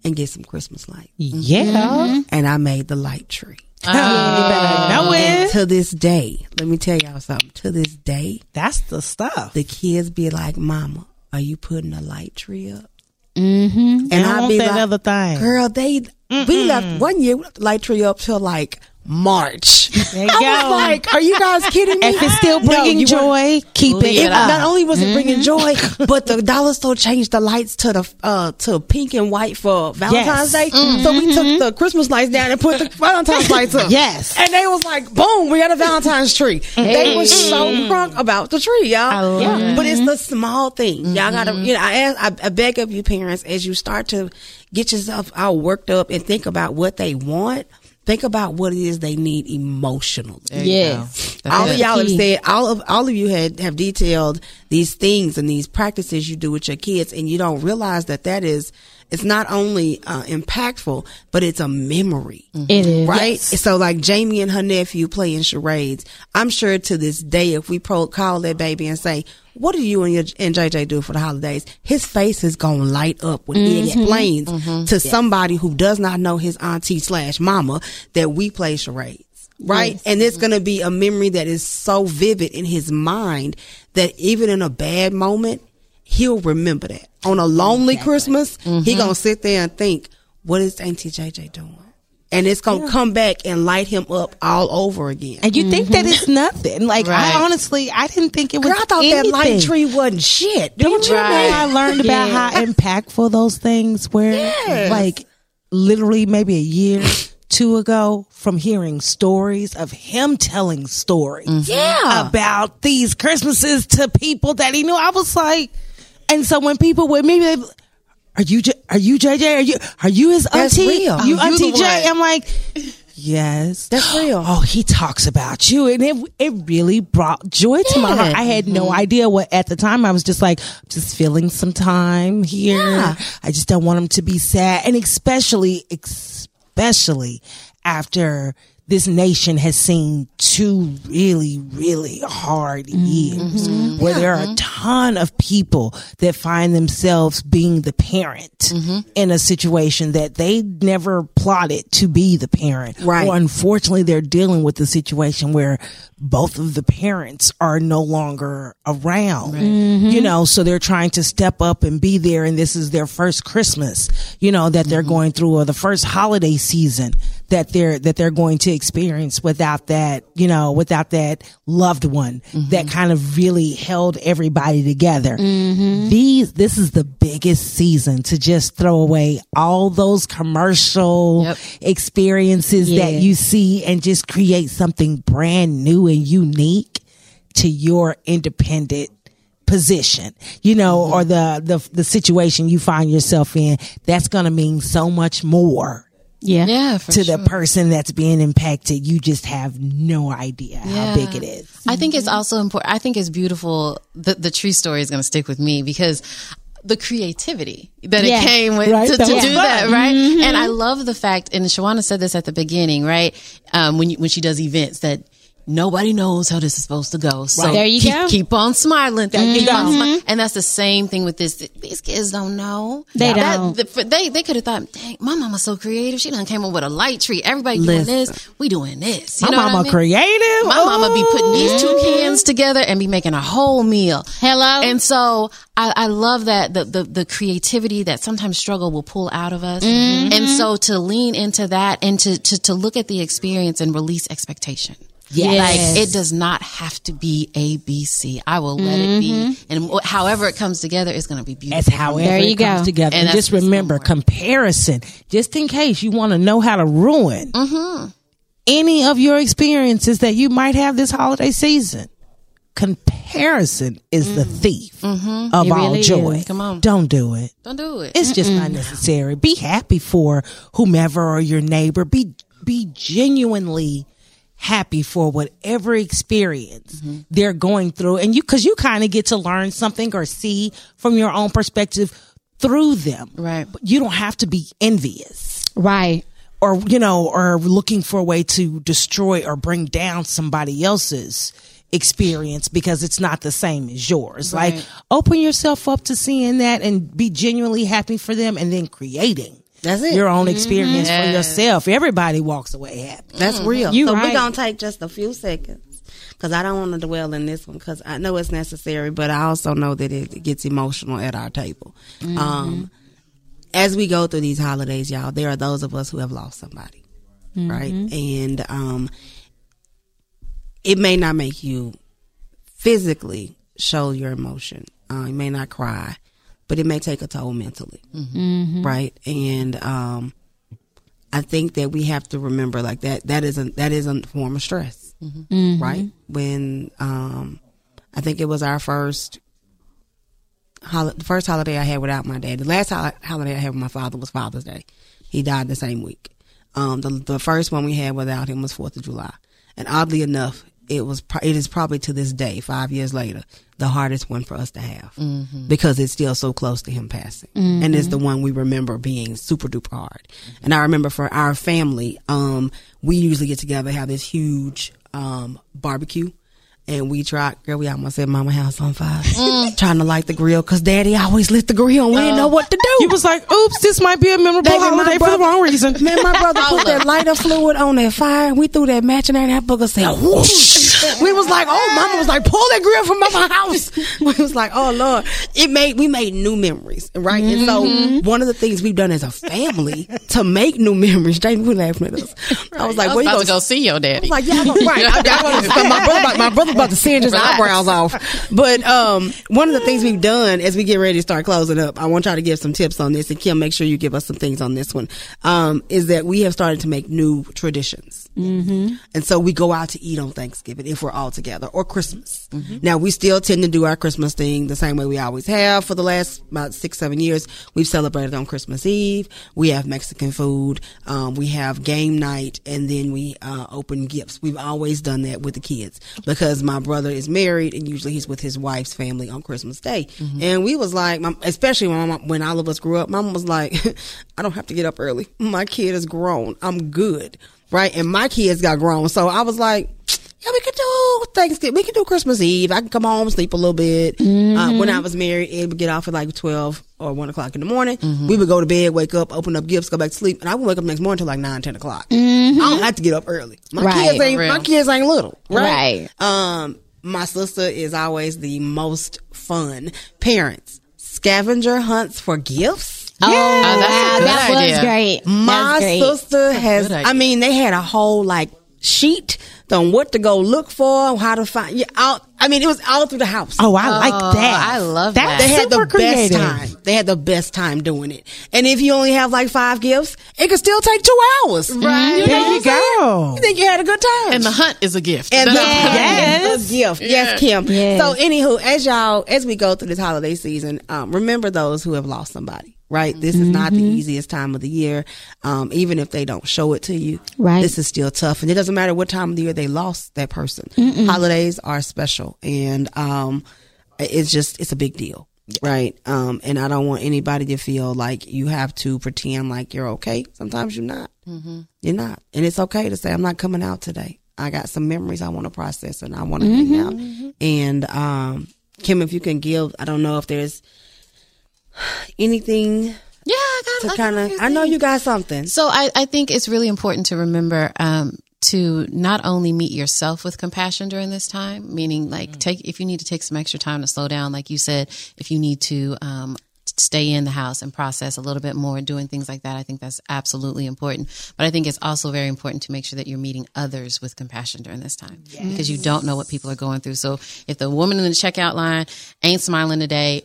and get some Christmas lights. Mm-hmm. Yeah. Mm-hmm. And I made the light tree. Ah. you better know it. to this day, let me tell y'all something. To this day, That's the stuff. the kids be like, Mama, are you putting a light tree up? Mm-hmm. And I I'd be like, other thing. girl, they we left one year light tree up till like March. There you I go. was like, are you guys kidding me? If it's still bringing you joy, keep it. it up. not only was it bringing joy, Mm-hmm. [LAUGHS] but the dollar store changed the lights to the uh to pink and white for Valentine's Yes. Mm-hmm. Day. So we took the Christmas lights down and put the Valentine's lights up. Yes. and they was like, boom, we got a Valentine's tree. They was so drunk about the tree, y'all. It. But it's the small things. Y'all gotta, Mm-hmm. you know, I, ask, I I beg of you, parents, as you start to get yourself all worked up and think about what they want. Think about what it is they need emotionally. There you Yes. all of y'all have said all of all of you had have detailed these things and these practices you do with your kids and you don't realize that that is it's not only uh, impactful but it's a memory. Mm-hmm. It is. right? So like jamie and her nephew playing charades. I'm sure to this day if we pro- call that baby and say what do you and your and jj do for the holidays? His face is gonna light up when he mm-hmm. explains mm-hmm. to somebody who does not know his auntie slash mama that we play charades. Right? And it's going to be a memory that is so vivid in his mind that even in a bad moment, he'll remember that. On a lonely Christmas, he mm-hmm. going to sit there and think, what is Auntie JJ doing? And it's going to come back and light him up all over again. And you think that it's mm-hmm. nothing. Like Right. I honestly, I didn't think it was. Girl, I thought that light tree wasn't shit. Don't you you know? I learned about how impactful those things were? Yes. Like literally maybe a year, two ago from hearing stories of him telling stories mm-hmm. Yeah. about these Christmases to people that he knew. I was like, and so when people would maybe they, are you are you JJ? Are you are you his That's auntie? real. You you auntie the J? I'm like, yes, That's real. [GASPS] Oh, he talks about you, and it it really brought joy to my heart. I had no Mm-hmm. idea what at the time. I was just like, just feeling some time here. Yeah. I just don't want him to be sad, and especially, especially after this nation has seen two really, really hard Mm-hmm. years where there are a ton of people that find themselves being the parent Mm-hmm. in a situation that they never plotted to be the parent. Right. Or unfortunately, they're dealing with the situation where both of the parents are no longer around. Right. You know, so they're trying to step up and be there, and this is their first Christmas. You know that they're going through, or the first holiday season that they're that they're going to experience without that. You know, without that loved one that kind of really held everybody together. These this is the biggest season to just throw away all those commercial Yep. experiences that you see and just create something brand new and unique to your independent position you know Mm-hmm. or the the the situation you find yourself in that's going to mean so much more Yeah. Yeah, to sure. the person that's being impacted you just have no idea how big it is I think it's also important. I think it's beautiful. The, the tree story is going to stick with me because the creativity that Yeah. it came with Right, to, that to do fun. that, right? And I love the fact, and Shawana said this at the beginning, right? Um, when you, when she does events that nobody knows how this is supposed to go. So There you keep, go. keep on smiling. you mm-hmm. Keep on go. Mm-hmm. And that's the same thing with this. These kids don't know. They That- don't. the- they they could have thought, dang, my mama's so creative. She done came up with a light tree. Everybody doing Listen. this. We doing this. You my know what mama I mean? creative My mama be putting these two mm-hmm. cans together and be making a whole meal. Hello. And so I, I love that the, the the creativity that sometimes struggle will pull out of us. Mm-hmm. And so to lean into that and to, to to look at the experience and release expectation. Yes. Like it does not have to be A B C. I will let it be, and however it comes together, it's going to be beautiful. As however There you it comes together. And And, just remember comparison, just in case you want to know how to ruin Mm-hmm. any of your experiences that you might have this holiday season. Comparison is the thief of It all really joy. is. Mm. Come on. Don't do it. Don't do it. It's just not necessary. Be happy for whomever or your neighbor. Be be genuinely happy for whatever experience Mm-hmm. they're going through, and you because you kind of get to learn something or see from your own perspective through them. Right. But you don't have to be envious right. or you know or looking for a way to destroy or bring down somebody else's experience because it's not the same as yours Right. like open yourself up to seeing that and be genuinely happy for them and then creating That's it. your own experience for yourself everybody walks away happy That's real. You so right. we're gonna take just a few seconds because I don't want to dwell in this one because I know it's necessary, but I also know that it, it gets emotional at our table. Um, as we go through these holidays, y'all, there are those of us who have lost somebody, right? And um, it may not make you physically show your emotion. Uh, you may not cry, but it may take a toll mentally, right? And um, I think that we have to remember like that that isn't that is a form of stress, right? When um, I think it was our first hol- the first holiday I had without my dad. The last hol- holiday I had with my father was Father's Day. He died the same week. Um, the the first one we had without him was Fourth of July, and oddly enough, it was it is probably to this day, five years later, the hardest one for us to have because it's still so close to him passing, and it's the one we remember being super duper hard. And I remember for our family, um, we usually get together, have this huge um, barbecue. And we tried, girl, we almost set mama house on fire. Mm. Trying to light the grill because daddy always lit the grill and we didn't know what to do. He was like, "Oops, this might be a memorable Baby, my holiday for the wrong reason." [LAUGHS] Man, my brother put that lighter fluid on that fire, and we threw that match in there, and that booger said, whoosh. We was like, oh, mama was like, pull that grill from my house. [LAUGHS] We was like, oh, Lord. It made, we made new memories, right? And so, mm-hmm. one of the things we've done as a family to make new memories, Jamie, we laughing at us. I was like, I where was you about gonna to go see your daddy. I daddy. was like, yeah, I'm right. I, I wanna- [LAUGHS] my brother, my brother about to singe his eyebrows off. But um, one of the things we've done as we get ready to start closing up, I want y'all to give some tips on this, and Kim, make sure you give us some things on this one. Um, is that we have started to make new traditions, mm-hmm. and so we go out to eat on Thanksgiving if we're all together, or Christmas. Now we still tend to do our Christmas thing the same way we always have for the last about six, seven years. We've celebrated on Christmas Eve. We have Mexican food. Um, we have game night, and then we uh, open gifts. We've always done that with the kids because my brother is married, and usually he's with his wife's family on Christmas Day. And we was like, especially when, my, when all of us grew up, mom was like, [LAUGHS] I don't have to get up early. My kid is grown. I'm good, right? And my kids got grown, so I was like. Yeah, we could do Thanksgiving. We could do Christmas Eve. I can come home, sleep a little bit. Uh, when I was married, it would get off at like 12 or 1 o'clock in the morning. We would go to bed, wake up, open up gifts, go back to sleep. And I would wake up next morning till like 9, 10 o'clock. I don't have to get up early. My Right. kids ain't, my kids ain't little. Right. Right. Um, my sister is always the most fun. Parents, scavenger hunts for gifts. Oh, that's a wow, good that was great. My That's great. sister has. I mean, they had a whole like sheet on what to go look for, how to find. Yeah, out. I mean, it was all through the house. Oh, I like Oh, that. I love That's that. They had the super best time. They had the best time doing it. And if you only have like five gifts, it could still take two hours. Right. You There know you what I'm saying? go. You think you had a good time. and the hunt is a gift. And the [LAUGHS] Yes. yes. gift. Yes, Kim. Yes. So anywho, as y'all as we go through this holiday season, um, remember those who have lost somebody. Right? This is not the easiest time of the year. Um, even if they don't show it to you. Right. This is still tough. And it doesn't matter what time of the year they lost that person. Holidays are special and um it's just it's a big deal. Right. Um, and I don't want anybody to feel like you have to pretend like you're okay. Sometimes you're not. You're not. And it's okay to say, I'm not coming out today. I got some memories I want to process and I want to hang out. And, um, Kim, if you can give, I don't know if there's [SIGHS] anything yeah, I got to kind of, I know you got something. So I, I think it's really important to remember um, to not only meet yourself with compassion during this time, meaning like take if you need to take some extra time to slow down, like you said, if you need to um, stay in the house and process a little bit more, doing things like that, I think that's absolutely important. But I think it's also very important to make sure that you're meeting others with compassion during this time because you don't know what people are going through. So if the woman in the checkout line ain't smiling today,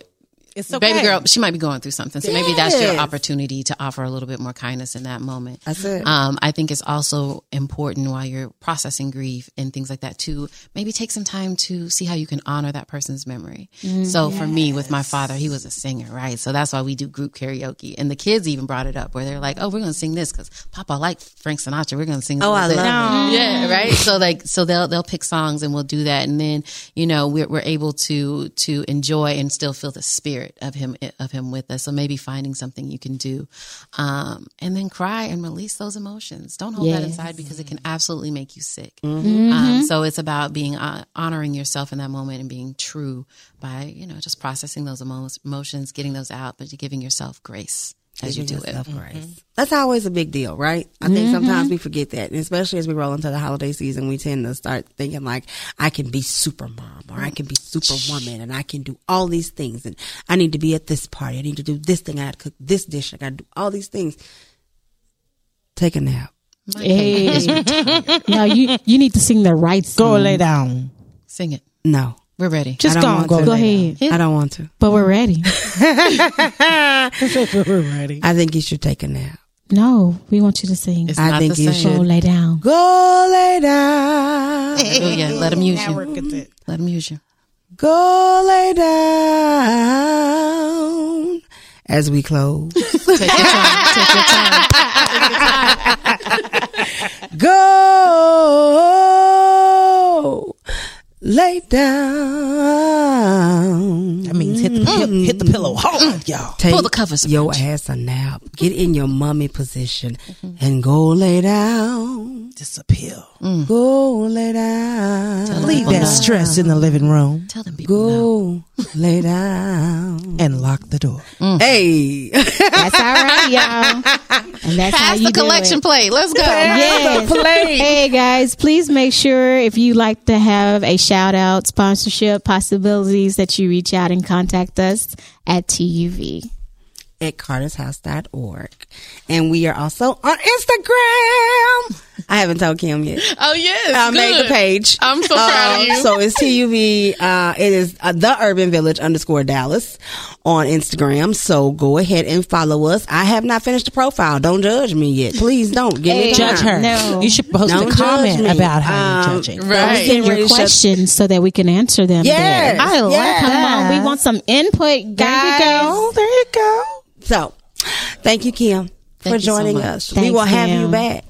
It's okay. baby girl, she might be going through something. So maybe that's your opportunity to offer a little bit more kindness in that moment. That's it. Um, I think it's also important while you're processing grief and things like that to maybe take some time to see how you can honor that person's memory. so for me, with my father, he was a singer, right? So that's why we do group karaoke. And the kids even brought it up where they're like, "Oh, we're going to sing this because Papa liked Frank Sinatra. We're going to sing." Oh, I this." love Yeah, right. So like, so they'll they'll pick songs and we'll do that, and then you know we're we're able to to enjoy and still feel the spirit of him of him with us. So maybe finding something you can do, um, and then cry and release those emotions. Don't hold that inside because it can absolutely make you sick. Um, so it's about being uh, honoring yourself in that moment and being true by you know just processing those emo- emotions, getting those out, but giving yourself grace. As you do it. yourself grace. Mm-hmm. That's always a big deal, right? I think mm-hmm. sometimes we forget that, and especially as we roll into the holiday season, we tend to start thinking like, I can be super mom or I can be super woman and I can do all these things and I need to be at this party. I need to do this thing. I got to cook this dish. I got to do all these things. Take a nap. Hey. [LAUGHS] no, you you need to sing the right Song. Go lay down. Sing it. No, We're ready. Just go on, go. to. Go lay ahead, I don't want to. but we're ready. [LAUGHS] [LAUGHS] We're ready. I think you should take a nap. No, we want you to sing. it's I not think the you same. should. Go lay down. Go lay down. Hallelujah. Let him use you. Let him use you. Go lay down as we close. Take your time. Take your time. [LAUGHS] Go lay down. That means hit the pi- hit the pillow hard, y'all. Take Pull the covers up. your ass a nap. Get in your mummy position and go lay down. Disappear. Mm. Go lay down. Leave that stress in the living room Tell them people. know. Go lay down. and lock the door. Mm. Hey. That's all right, y'all. [LAUGHS] And that's how you the do collection it. plate. Let's go. Yes. Hey guys, please make sure if you like to have a shout out, sponsorship possibilities that you reach out and contact us at TUV. At cartershouse.org. And we are also on Instagram. I haven't told Kim yet. Oh yes. I made the page. I'm so proud Um, of you. So it's TUV. Uh, it is uh, the Urban Village underscore Dallas on Instagram. So go ahead and follow us. I have not finished the profile. Don't judge me yet. Please don't. Give me time. Judge her. No. You should post Don't a comment me. about how Um, you're judging. Right. Send ready your to shut- questions so that we can answer them. Yes, there. I like. Come on, we want some input, guys. There you go. There you go. So thank you, Kim, for Thank you joining much. us. we will have you back.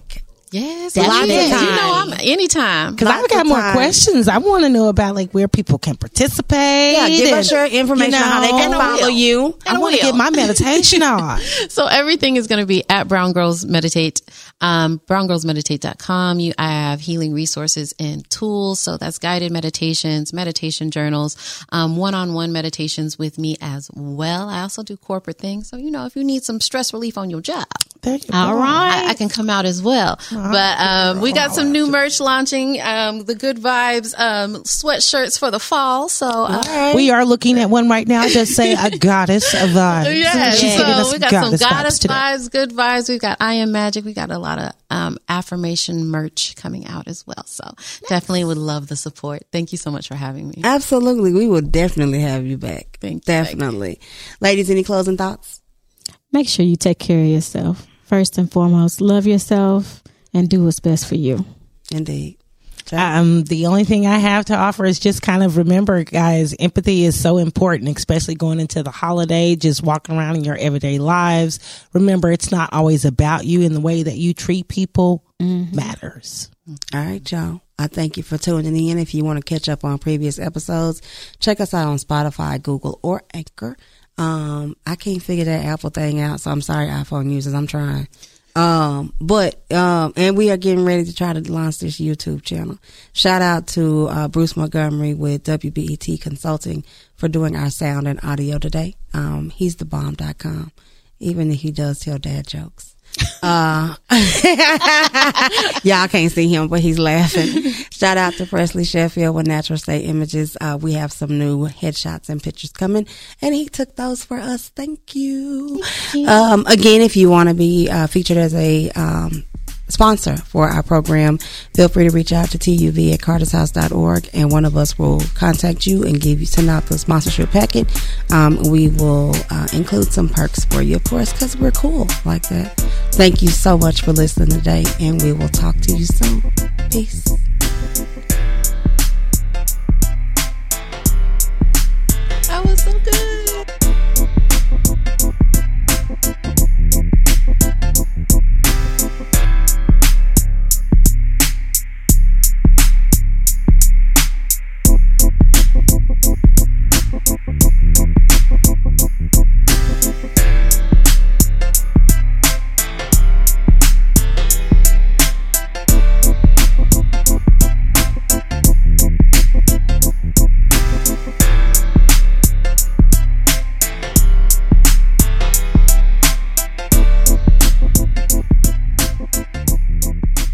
Yes. Definitely. yes. You Time. know, I'm anytime. Because I've got more time. questions. I want to know about like where people can participate. Yeah, give and, us your information you on how they can know, follow you. I want to get my meditation [LAUGHS] on. So everything is going to be at Brown Girls Meditate, um, browngirlsmeditate.com. You, I have healing resources and tools. So that's guided meditations, meditation journals, um, one-on-one meditations with me as well. I also do corporate things. So, you know, if you need some stress relief on your job, There you All go. right. I, I can come out as well. But um, we got some new merch launching. Um, the Good Vibes um, sweatshirts for the fall. So uh, We are looking at one right now. Just say a goddess of vibes. [LAUGHS] Yes. She's giving us So we got some goddess today. vibes, good vibes. We've got I am magic. We got a lot of um, affirmation merch coming out as well. So definitely would love the support. Thank you so much for having me. Absolutely. We will definitely have you back. Thank you. Definitely. Ladies, any closing thoughts? Make sure you take care of yourself. First and foremost, love yourself and do what's best for you. Indeed. Um, the only thing I have to offer is just kind of remember, guys, empathy is so important, especially going into the holiday, just walking around in your everyday lives. Remember, it's not always about you and the way that you treat people matters. All right, y'all. I thank you for tuning in. If you want to catch up on previous episodes, check us out on Spotify, Google, or Anchor. Um, I can't figure that Apple thing out, so I'm sorry, iPhone users. I'm trying. Um, but um, and we are getting ready to try to launch this YouTube channel. Shout out to uh, Bruce Montgomery with WBET Consulting for doing our sound and audio today. Um, he's the bomb.com, even if he does tell dad jokes. Uh, [LAUGHS] y'all can't see him, but he's laughing. Shout out to Presley Sheffield with Natural State Images. Uh, we have some new headshots and pictures coming, and he took those for us. Thank you. Um, again, if you want to be uh, featured as a um, sponsor for our program, feel free to reach out to TUV at cartershouse.org and one of us will contact you and give you, send out the sponsorship packet. Um, we will uh, include some perks for you, of course, because we're cool like that. Thank you so much for listening today and we will talk to you soon. Peace. Was so